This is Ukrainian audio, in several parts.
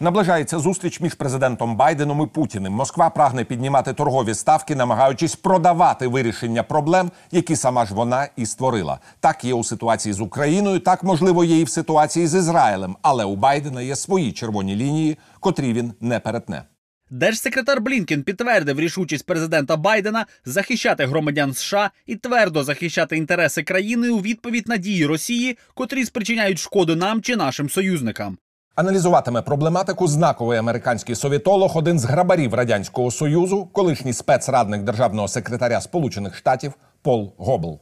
Наближається зустріч між президентом Байденом і Путіним. Москва прагне піднімати торгові ставки, намагаючись продавати вирішення проблем, які сама ж вона і створила. Так є у ситуації з Україною, так можливо є і в ситуації з Ізраїлем. Але у Байдена є свої червоні лінії, котрі він не перетне. Держсекретар Блінкен підтвердив рішучість президента Байдена захищати громадян США і твердо захищати інтереси країни у відповідь на дії Росії, котрі спричиняють шкоду нам чи нашим союзникам. Аналізуватиме проблематику знаковий американський совітолог, один з грабарів радянського союзу, колишній спецрадник державного секретаря Сполучених Штатів Пол Гобл.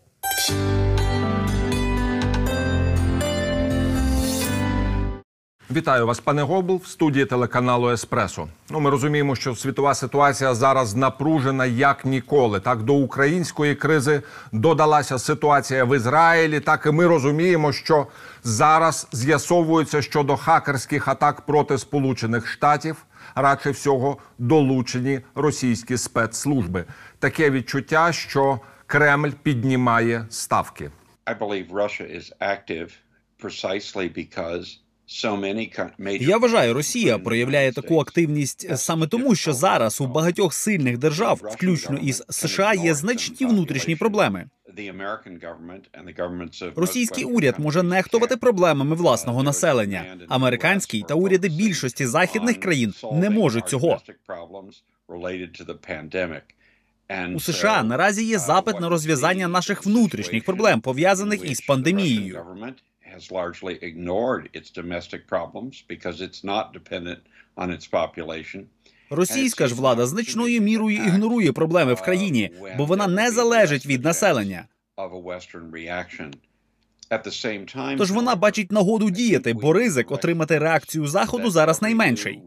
Вітаю вас, пане Гобл, в студії телеканалу Еспресо. Ну, ми розуміємо, що світова ситуація зараз напружена як ніколи. Так до української кризи додалася ситуація в Ізраїлі. Так і ми розуміємо, що зараз з'ясовується щодо хакерських атак проти Сполучених Штатів. Радше всього долучені російські спецслужби. Таке відчуття, що Кремль піднімає ставки. I believe Russia is active precisely because Я вважаю, Росія проявляє таку активність саме тому, що зараз у багатьох сильних держав, включно із США, є значні внутрішні проблеми. Російський уряд може нехтувати проблемами власного населення. Американський та уряди більшості західних країн не можуть цього. У США наразі є запит на розв'язання наших внутрішніх проблем, пов'язаних із пандемією. Has largely ignored its domestic problems because it's not dependent on its population. Російська ж влада значною мірою ігнорує проблеми в країні, бо вона не залежить від населення. Тож вона бачить нагоду діяти, бо ризик отримати реакцію заходу зараз найменший.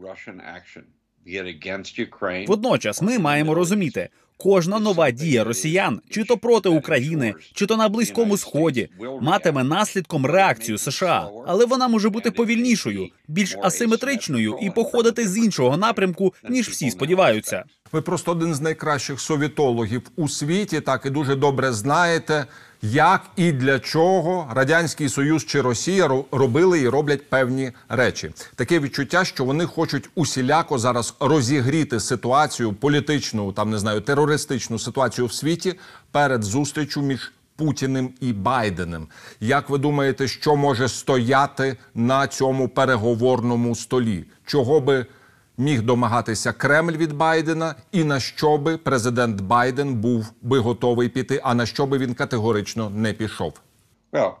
Водночас ми маємо розуміти, кожна нова дія росіян, чи то проти України, чи то на близькому сході, матиме наслідком реакцію США, але вона може бути повільнішою, більш асиметричною і походити з іншого напрямку, ніж всі сподіваються. Ви просто один з найкращих совітологів у світі, так і дуже добре знаєте, як і для чого радянський союз чи Росія ро- робили і роблять певні речі. Таке відчуття, що вони хочуть усіляко зараз розігріти ситуацію політичну, там не знаю, терористичну ситуацію в світі перед зустрічю між Путіним і Байденом. Як ви думаєте, що може стояти на цьому переговорному столі? Чого би міг домагатися Кремль від Байдена, і на що би президент Байден був би готовий піти, а на що би він категорично не пішов? Well,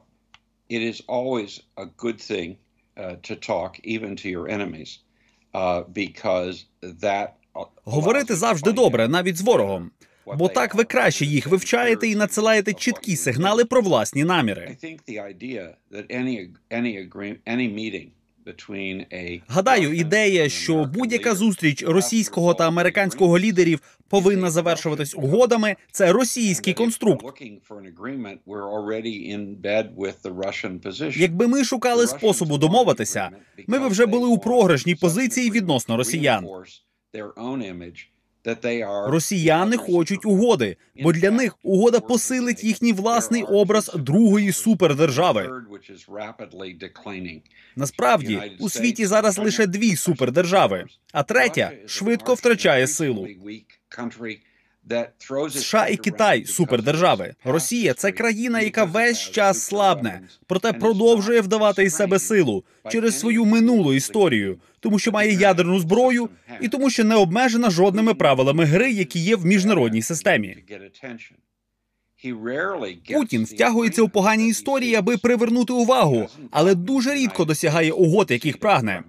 it is always a good thing uh, to talk even to your enemies uh, because that uh, Говорити завжди добре, навіть з ворогом. Бо так ви краще їх вивчаєте і надсилаєте чіткі сигнали про власні наміри. Гадаю, ідея, що будь-яка зустріч російського та американського лідерів повинна завершуватись угодами. Це російський конструкт. Якби ми шукали способу домовитися, ми би вже були у програшній позиції відносно росіян. Росіяни хочуть угоди, бо для них угода посилить їхній власний образ другої супердержави. Насправді у світі зараз лише дві супердержави, а третя швидко втрачає силу. США і Китай супердержави. Росія це країна, яка весь час слабне, проте продовжує вдавати із себе силу через свою минулу історію, тому що має ядерну зброю і тому, що не обмежена жодними правилами гри, які є в міжнародній системі. Путін втягується у погані історії, аби привернути увагу, але дуже рідко досягає угод, яких прагне.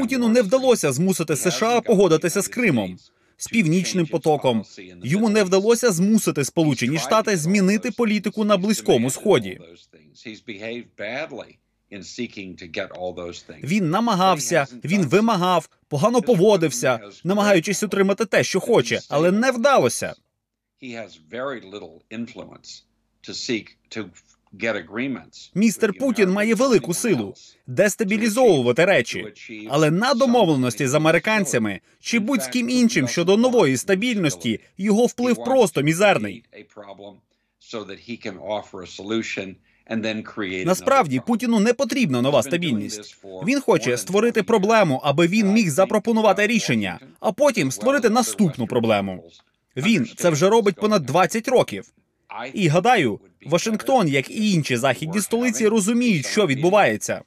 Путіну не вдалося змусити США погодитися з Кримом, з північним потоком. Йому не вдалося змусити Сполучені Штати змінити політику на близькому сході. Він намагався, він вимагав, погано поводився, намагаючись отримати те, що хоче, але не вдалося. Містер Путін має велику силу дестабілізовувати речі, але на домовленості з американцями чи будь-ким іншим щодо нової стабільності його вплив просто мізерний. Насправді. Путіну не потрібна нова стабільність. Він хоче створити проблему, аби він міг запропонувати рішення, а потім створити наступну проблему. Він це вже робить понад 20 років. І гадаю, Вашингтон, як і інші західні столиці, розуміють, що відбувається.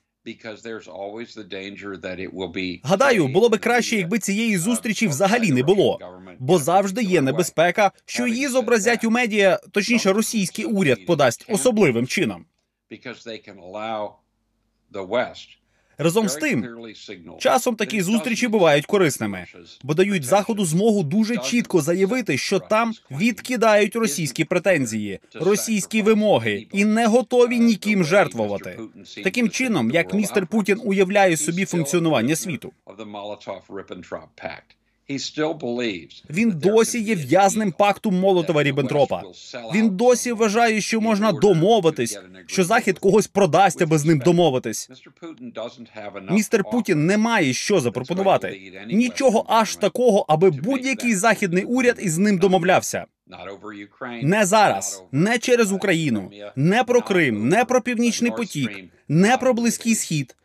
Гадаю, було би краще, якби цієї зустрічі взагалі не було, бо завжди є небезпека, що її зобразять у медіа, точніше, російський уряд подасть особливим чином. Разом з тим, часом такі зустрічі бувають корисними, бо дають заходу змогу дуже чітко заявити, що там відкидають російські претензії, російські вимоги і не готові ніким жертвувати. Таким чином, як містер Путін уявляє собі функціонування світу. Він досі є в'язнем пакту Молотова Ріббентропа. Він досі вважає, що можна домовитись, що захід когось продасть, аби з ним домовитись. Містер Путін не має що запропонувати. Нічого аж такого, аби будь-який західний уряд із ним домовлявся. Не зараз, не через Україну, не про Крим, не про Північний потік, не про Близький Схід.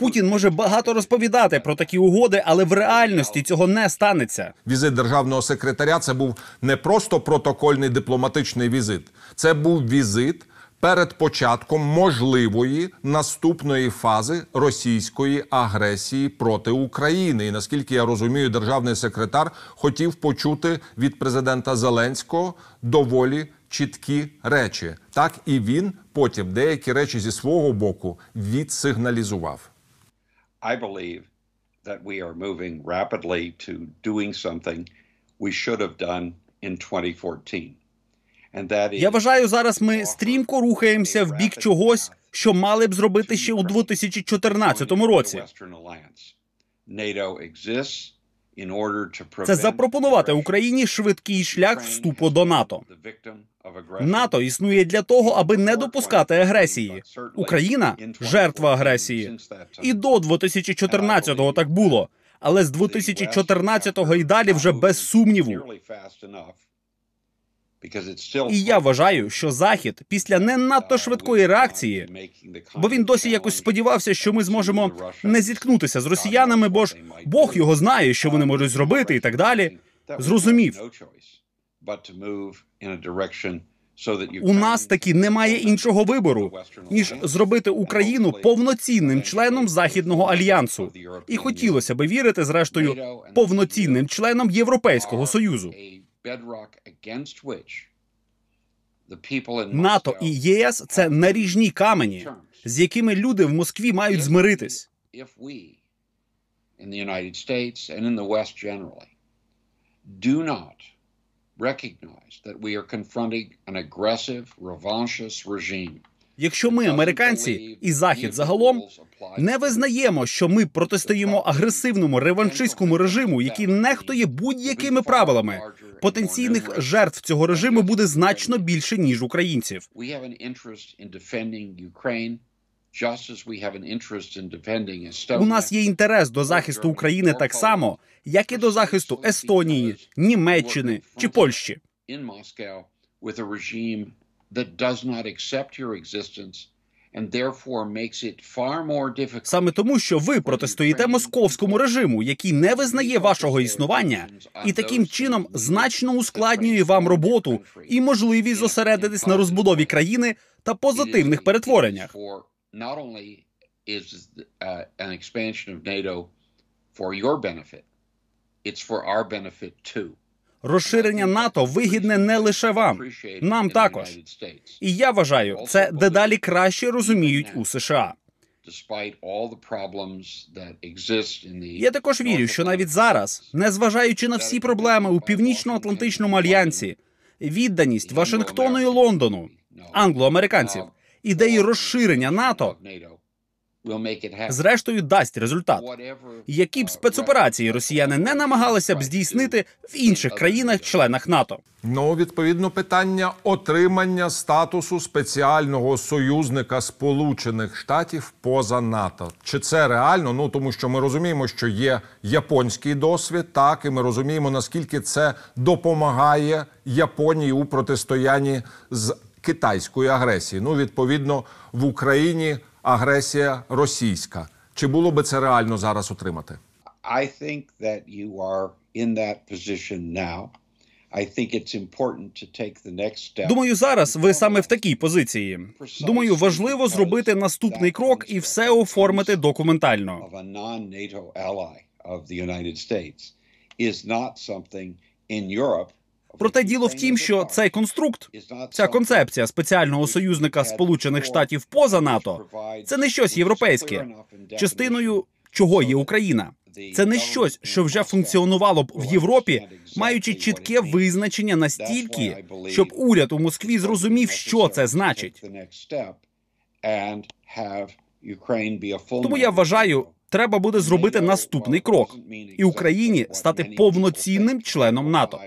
Путін може багато розповідати про такі угоди, але в реальності цього не станеться. Візит державного секретаря це був не просто протокольний дипломатичний візит, це був візит перед початком можливої наступної фази російської агресії проти України. І наскільки я розумію, державний секретар хотів почути від президента Зеленського доволі чіткі речі. Так і він потім деякі речі зі свого боку відсигналізував. I believe that we are moving rapidly to doing something we should have done in 2014. And that is Я вважаю, зараз ми стрімко рухаємося в бік чогось, що мали б зробити ще у 2014 році. Це запропонувати Україні швидкий шлях вступу до НАТО. НАТО існує для того, аби не допускати агресії. Україна жертва агресії. І до 2014-го так було. Але з 2014-го і далі вже без сумніву. І я вважаю, що захід після не надто швидкої реакції, бо він досі якось сподівався, що ми зможемо не зіткнутися з росіянами, бо ж Бог його знає, що вони можуть зробити, і так далі. Зрозумів. У нас таки немає іншого вибору, ніж зробити Україну повноцінним членом західного альянсу. І хотілося би вірити, зрештою, повноцінним членом Європейського союзу. НАТО і ЄС це наріжні камені, з якими люди в Москві мають змиритись. Recognize that we are confronting an aggressive, revanchist regime. Якщо ми, американці і захід загалом, не визнаємо, що ми протистоїмо агресивному реваншистському режиму, який нехтує будь-якими правилами, потенційних жертв цього режиму буде значно більше ніж українців. У нас є інтерес до захисту України так само, як і до захисту Естонії, Німеччини чи Польщі. Саме тому, що ви протистоїте московському режиму, який не визнає вашого існування, і таким чином значно ускладнює вам роботу і можливість зосередитись на розбудові країни та позитивних перетвореннях. Not only is uh, an expansion of NATO for your benefit, it's for our benefit too. Розширення НАТО вигідне не лише вам, нам також. І я вважаю, це дедалі краще розуміють у США. Я також вірю, що навіть зараз, незважаючи на всі проблеми у північно-атлантичному альянсі, відданість Вашингтону і Лондону, англо-американців, ідеї розширення НАТО зрештою дасть результат. Які б спецоперації росіяни не намагалися б здійснити в інших країнах-членах НАТО. Ну, відповідно, питання отримання статусу спеціального союзника Сполучених Штатів поза НАТО. Чи це реально? Ну тому що ми розуміємо, що є японський досвід, так і ми розуміємо, наскільки це допомагає Японії у протистоянні з китайської агресії. Ну, відповідно, в Україні агресія російська. Чи було би це реально зараз отримати? I think that you are in that position now. I think it's important to take the next step. Думаю, зараз ви саме в такій позиції. Думаю, важливо зробити наступний крок і все оформити документально. of a non-NATO ally of the United States is not something in Europe. Проте діло в тім, що цей конструкт, ця концепція спеціального союзника Сполучених Штатів поза НАТО, це не щось європейське, частиною чого є Україна. Це не щось, що вже функціонувало б в Європі, маючи чітке визначення настільки, щоб уряд у Москві зрозумів, що це значить. Тому я вважаю, треба буде зробити наступний крок і Україні стати повноцінним членом НАТО.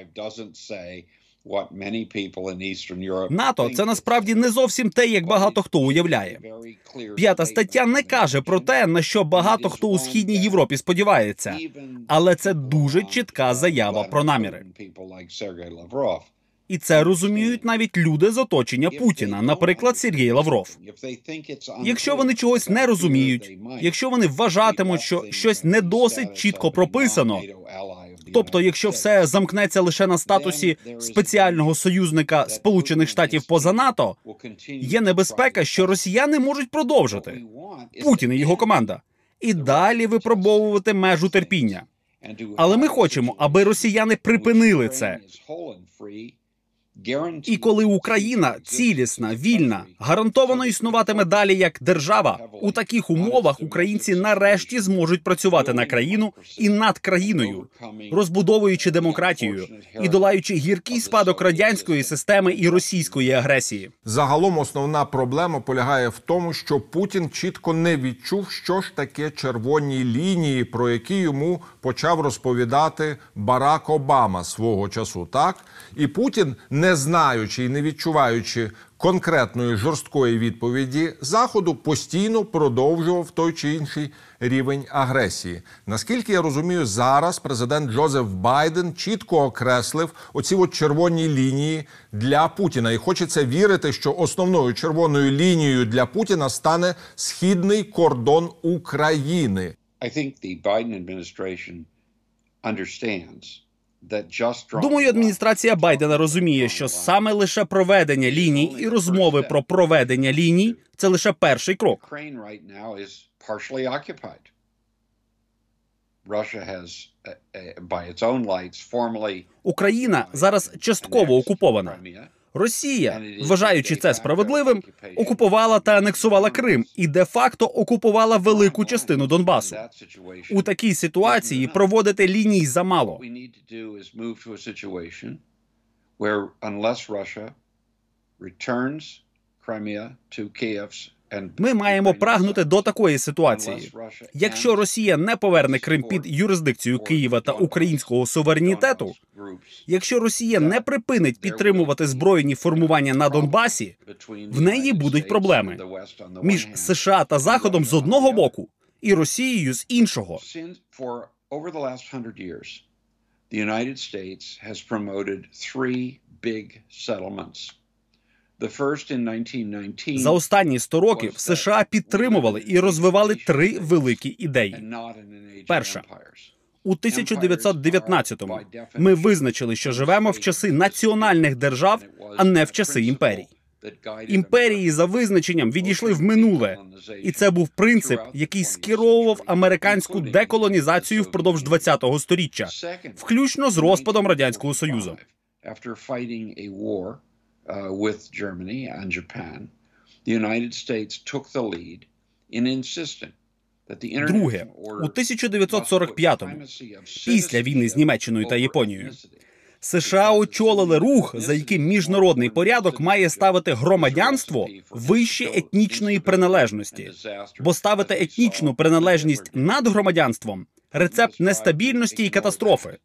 НАТО це насправді не зовсім те, як багато хто уявляє. П'ята стаття не каже про те, на що багато хто у східній Європі сподівається, але це дуже чітка заява про наміри. І це розуміють навіть люди з оточення Путіна, наприклад, Сергій Лавров. Якщо вони чогось не розуміють, якщо вони вважатимуть, що щось не досить чітко прописано, тобто, якщо все замкнеться лише на статусі спеціального союзника Сполучених Штатів поза НАТО, є небезпека, що росіяни можуть продовжити Путін і його команда і далі випробовувати межу терпіння. Але ми хочемо, аби росіяни припинили це. І коли Україна цілісна, вільна, гарантовано існуватиме далі як держава, у таких умовах українці нарешті зможуть працювати на країну і над країною, розбудовуючи демократію і долаючи гіркий спадок радянської системи і російської агресії. Загалом основна проблема полягає в тому, що Путін чітко не відчув, що ж таке червоні лінії, про які йому почав розповідати Барак Обама свого часу. Так і Путін, не знаючи і не відчуваючи конкретної жорсткої відповіді Заходу, постійно продовжував той чи інший рівень агресії. Наскільки я розумію, зараз президент Джозеф Байден чітко окреслив оці от червоні лінії для Путіна, і хочеться вірити, що основною червоною лінією для Путіна стане східний кордон України. I think the Biden administration understands Думаю, адміністрація Байдена розуміє, що саме лише проведення ліній і розмови про проведення ліній це лише перший крок. Uh, uh, Україна зараз частково окупована. Росія, вважаючи це справедливим, окупувала та анексувала Крим і де-факто окупувала велику частину Донбасу. У такій ситуації проводити ліній замало. where, unless Russia returns Crimea to Kiev's Ми маємо прагнути до такої ситуації. Якщо Росія не поверне Крим під юрисдикцію Києва та українського суверенітету, якщо Росія не припинить підтримувати збройні формування на Донбасі, в неї будуть проблеми між США та Заходом з одного боку і Росією з іншого. The United States has promoted three big settlements. The first in 1919 За останні 100 років США підтримували і розвивали три великі ідеї. Перша. У 1919-му ми визначили, що живемо в часи національних держав, а не в часи імперій. Імперії за визначенням відійшли в минуле, і це був принцип, який скеровував американську деколонізацію впродовж ХХ століття, включно з розпадом радянського союзу. Uh, with Germany and Japan, the United States took the lead in insisting Друге, у 1945-му, після війни з Німеччиною та Японією, США очолили рух, за яким міжнародний порядок має ставити громадянство вище етнічної приналежності, бо ставити етнічну приналежність над громадянством рецепт нестабільності і катастрофи.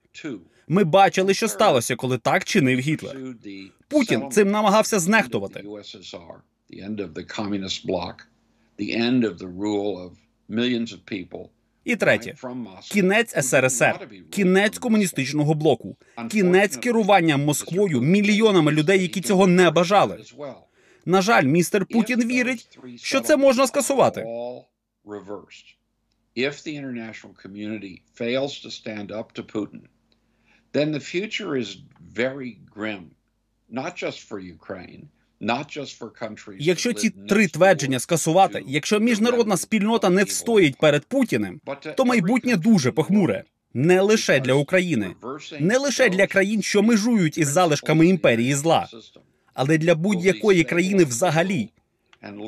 Ми бачили, що сталося, коли так чинив Гітлер. Путін цим намагався знехтувати. І третє кінець СРСР, кінець комуністичного блоку, кінець керування Москвою мільйонами людей, які цього не бажали. На жаль, містер Путін вірить, що це можна скасувати. If the international community fails to stand up to Putin, then the future is very grim, not just for Ukraine. Якщо ці три твердження скасувати, якщо міжнародна спільнота не встоїть перед Путіним, то майбутнє дуже похмуре. Не лише для України, не лише для країн, що межують із залишками імперії зла, але для будь-якої країни взагалі.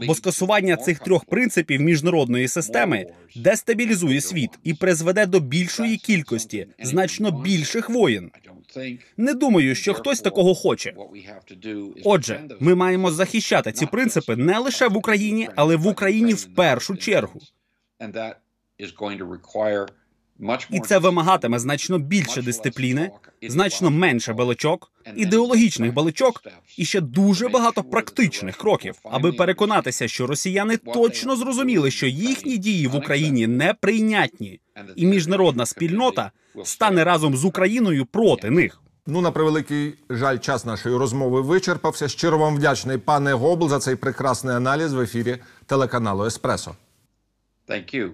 Бо скасування цих трьох принципів міжнародної системи дестабілізує світ і призведе до більшої кількості, значно більших воєн. Не думаю, що хтось такого хоче. Отже, ми маємо захищати ці принципи не лише в Україні, але в Україні в першу чергу. І це вимагатиме значно більше дисципліни, значно менше балачок, ідеологічних балачок і ще дуже багато практичних кроків, аби переконатися, що росіяни точно зрозуміли, що їхні дії в Україні неприйнятні, і міжнародна спільнота стане разом з Україною проти них. Ну, на превеликий жаль, час нашої розмови вичерпався. Щиро вам вдячний, пане Гобл, за цей прекрасний аналіз в ефірі телеканалу Еспресо. Thank you.